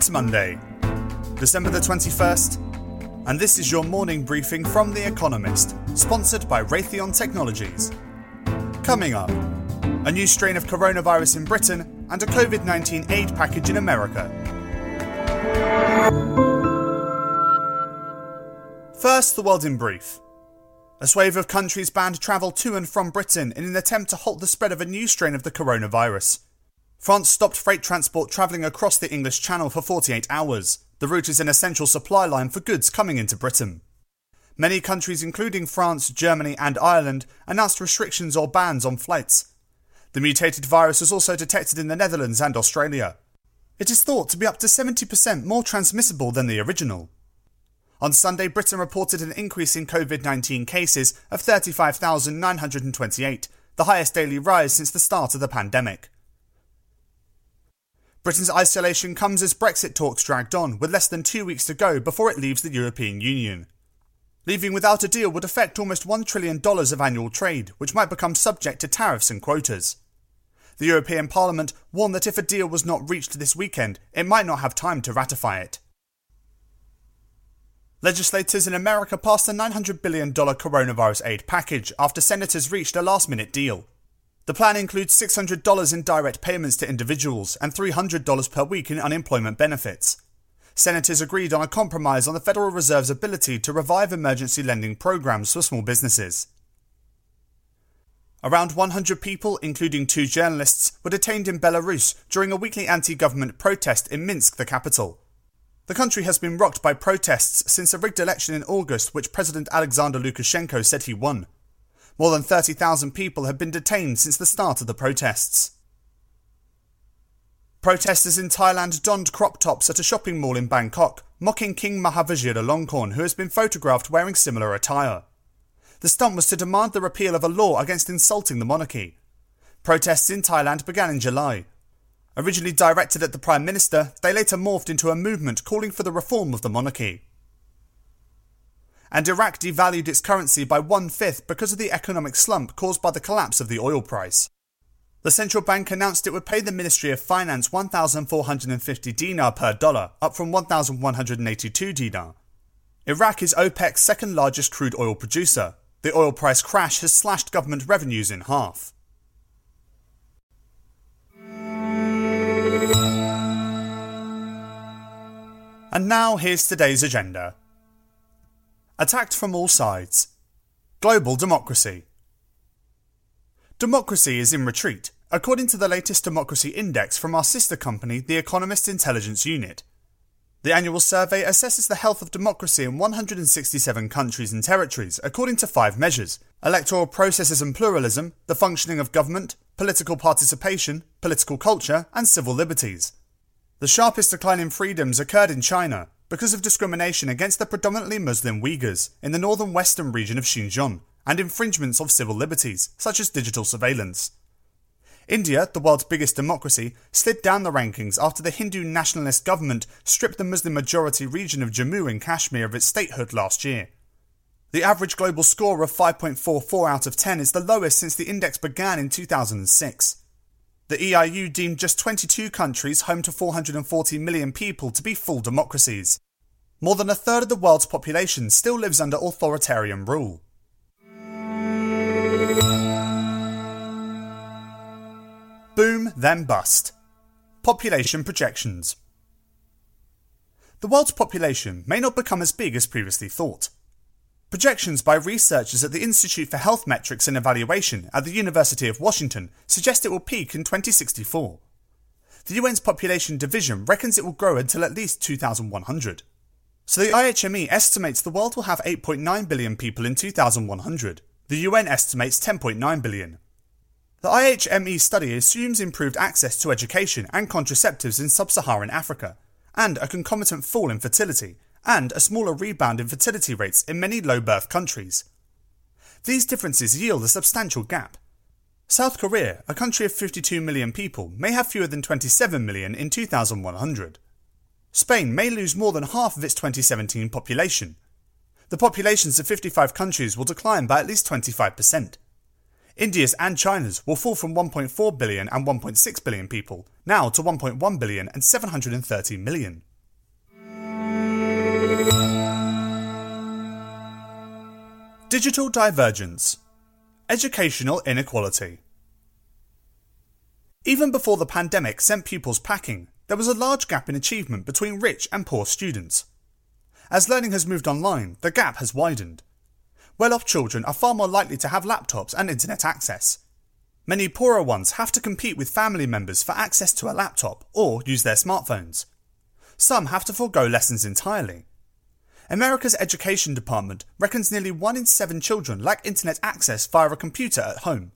It's Monday, December the 21st, and this is your morning briefing from The Economist, sponsored by Raytheon Technologies. Coming up, a new strain of coronavirus in Britain and a COVID 19 aid package in America. First, the world in brief. A swathe of countries banned travel to and from Britain in an attempt to halt the spread of a new strain of the coronavirus. France stopped freight transport travelling across the English Channel for 48 hours. The route is an essential supply line for goods coming into Britain. Many countries, including France, Germany, and Ireland, announced restrictions or bans on flights. The mutated virus was also detected in the Netherlands and Australia. It is thought to be up to 70% more transmissible than the original. On Sunday, Britain reported an increase in COVID 19 cases of 35,928, the highest daily rise since the start of the pandemic. Britain's isolation comes as Brexit talks dragged on, with less than two weeks to go before it leaves the European Union. Leaving without a deal would affect almost $1 trillion of annual trade, which might become subject to tariffs and quotas. The European Parliament warned that if a deal was not reached this weekend, it might not have time to ratify it. Legislators in America passed a $900 billion coronavirus aid package after senators reached a last minute deal. The plan includes $600 in direct payments to individuals and $300 per week in unemployment benefits. Senators agreed on a compromise on the Federal Reserve's ability to revive emergency lending programs for small businesses. Around 100 people, including two journalists, were detained in Belarus during a weekly anti government protest in Minsk, the capital. The country has been rocked by protests since a rigged election in August, which President Alexander Lukashenko said he won. More than 30,000 people have been detained since the start of the protests. Protesters in Thailand donned crop tops at a shopping mall in Bangkok, mocking King Mahavajiralongkorn, who has been photographed wearing similar attire. The stunt was to demand the repeal of a law against insulting the monarchy. Protests in Thailand began in July. Originally directed at the Prime Minister, they later morphed into a movement calling for the reform of the monarchy and Iraq devalued its currency by one fifth because of the economic slump caused by the collapse of the oil price. The central bank announced it would pay the Ministry of Finance 1,450 dinar per dollar, up from 1,182 dinar. Iraq is OPEC's second largest crude oil producer. The oil price crash has slashed government revenues in half. And now here's today's agenda attacked from all sides. Global democracy. Democracy is in retreat, according to the latest democracy index from our sister company, the Economist Intelligence Unit. The annual survey assesses the health of democracy in 167 countries and territories according to five measures electoral processes and pluralism, the functioning of government, political participation, political culture, and civil liberties. The sharpest decline in freedoms occurred in China, because of discrimination against the predominantly Muslim Uyghurs in the northern western region of Xinjiang and infringements of civil liberties, such as digital surveillance. India, the world's biggest democracy, slid down the rankings after the Hindu nationalist government stripped the Muslim majority region of Jammu and Kashmir of its statehood last year. The average global score of 5.44 out of 10 is the lowest since the index began in 2006. The EIU deemed just 22 countries home to 440 million people to be full democracies. More than a third of the world's population still lives under authoritarian rule. Boom, then bust. Population projections. The world's population may not become as big as previously thought. Projections by researchers at the Institute for Health Metrics and Evaluation at the University of Washington suggest it will peak in 2064. The UN's population division reckons it will grow until at least 2100. So the IHME estimates the world will have 8.9 billion people in 2100. The UN estimates 10.9 billion. The IHME study assumes improved access to education and contraceptives in sub Saharan Africa, and a concomitant fall in fertility, and a smaller rebound in fertility rates in many low birth countries. These differences yield a substantial gap. South Korea, a country of 52 million people, may have fewer than 27 million in 2100. Spain may lose more than half of its 2017 population. The populations of 55 countries will decline by at least 25%. India's and China's will fall from 1.4 billion and 1.6 billion people now to 1.1 billion and 730 million. Digital divergence. Educational inequality. Even before the pandemic sent pupils packing, there was a large gap in achievement between rich and poor students. As learning has moved online, the gap has widened. Well off children are far more likely to have laptops and internet access. Many poorer ones have to compete with family members for access to a laptop or use their smartphones. Some have to forego lessons entirely. America's Education Department reckons nearly one in seven children lack internet access via a computer at home.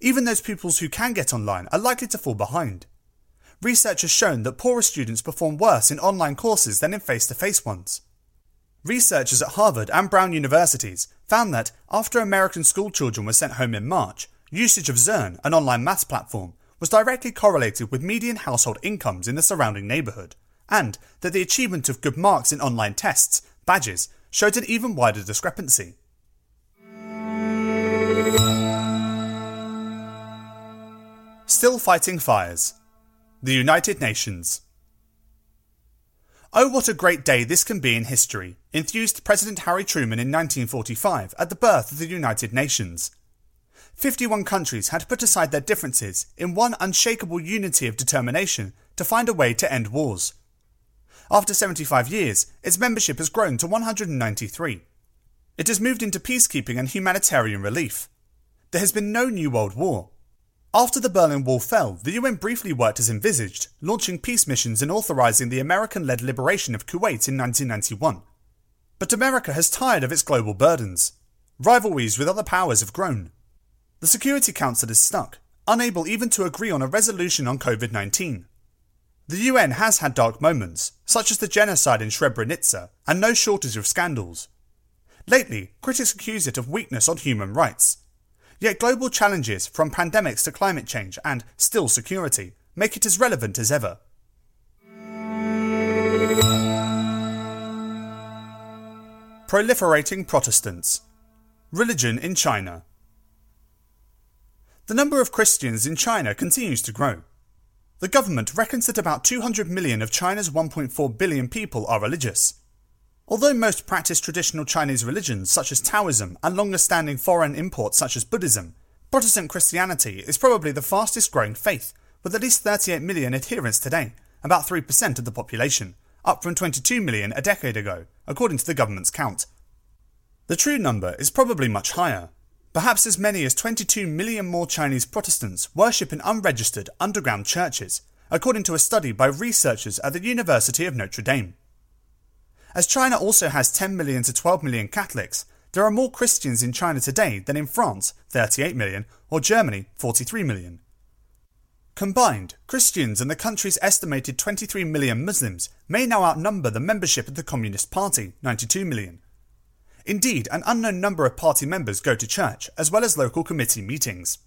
Even those pupils who can get online are likely to fall behind. Research has shown that poorer students perform worse in online courses than in face to face ones. Researchers at Harvard and Brown universities found that after American school children were sent home in March, usage of Zearn, an online maths platform, was directly correlated with median household incomes in the surrounding neighbourhood and that the achievement of good marks in online tests, badges, showed an even wider discrepancy. Still fighting fires. The United Nations. Oh, what a great day this can be in history, enthused President Harry Truman in 1945 at the birth of the United Nations. 51 countries had put aside their differences in one unshakable unity of determination to find a way to end wars. After 75 years, its membership has grown to 193. It has moved into peacekeeping and humanitarian relief. There has been no new world war. After the Berlin Wall fell, the UN briefly worked as envisaged, launching peace missions and authorizing the American led liberation of Kuwait in 1991. But America has tired of its global burdens. Rivalries with other powers have grown. The Security Council is stuck, unable even to agree on a resolution on COVID 19. The UN has had dark moments, such as the genocide in Srebrenica, and no shortage of scandals. Lately, critics accuse it of weakness on human rights. Yet global challenges, from pandemics to climate change and still security, make it as relevant as ever. Proliferating Protestants Religion in China The number of Christians in China continues to grow. The government reckons that about 200 million of China's 1.4 billion people are religious. Although most practice traditional Chinese religions such as Taoism and longer standing foreign imports such as Buddhism, Protestant Christianity is probably the fastest growing faith, with at least 38 million adherents today, about 3% of the population, up from 22 million a decade ago, according to the government's count. The true number is probably much higher, Perhaps as many as 22 million more Chinese Protestants worship in unregistered underground churches, according to a study by researchers at the University of Notre Dame. As China also has 10 million to 12 million Catholics, there are more Christians in China today than in France, 38 million, or Germany, 43 million. Combined, Christians and the country's estimated 23 million Muslims may now outnumber the membership of the Communist Party, 92 million, Indeed, an unknown number of party members go to church, as well as local committee meetings.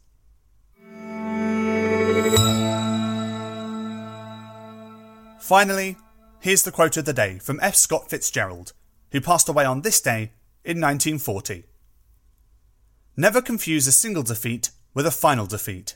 Finally, here's the quote of the day from F. Scott Fitzgerald, who passed away on this day in 1940. Never confuse a single defeat with a final defeat.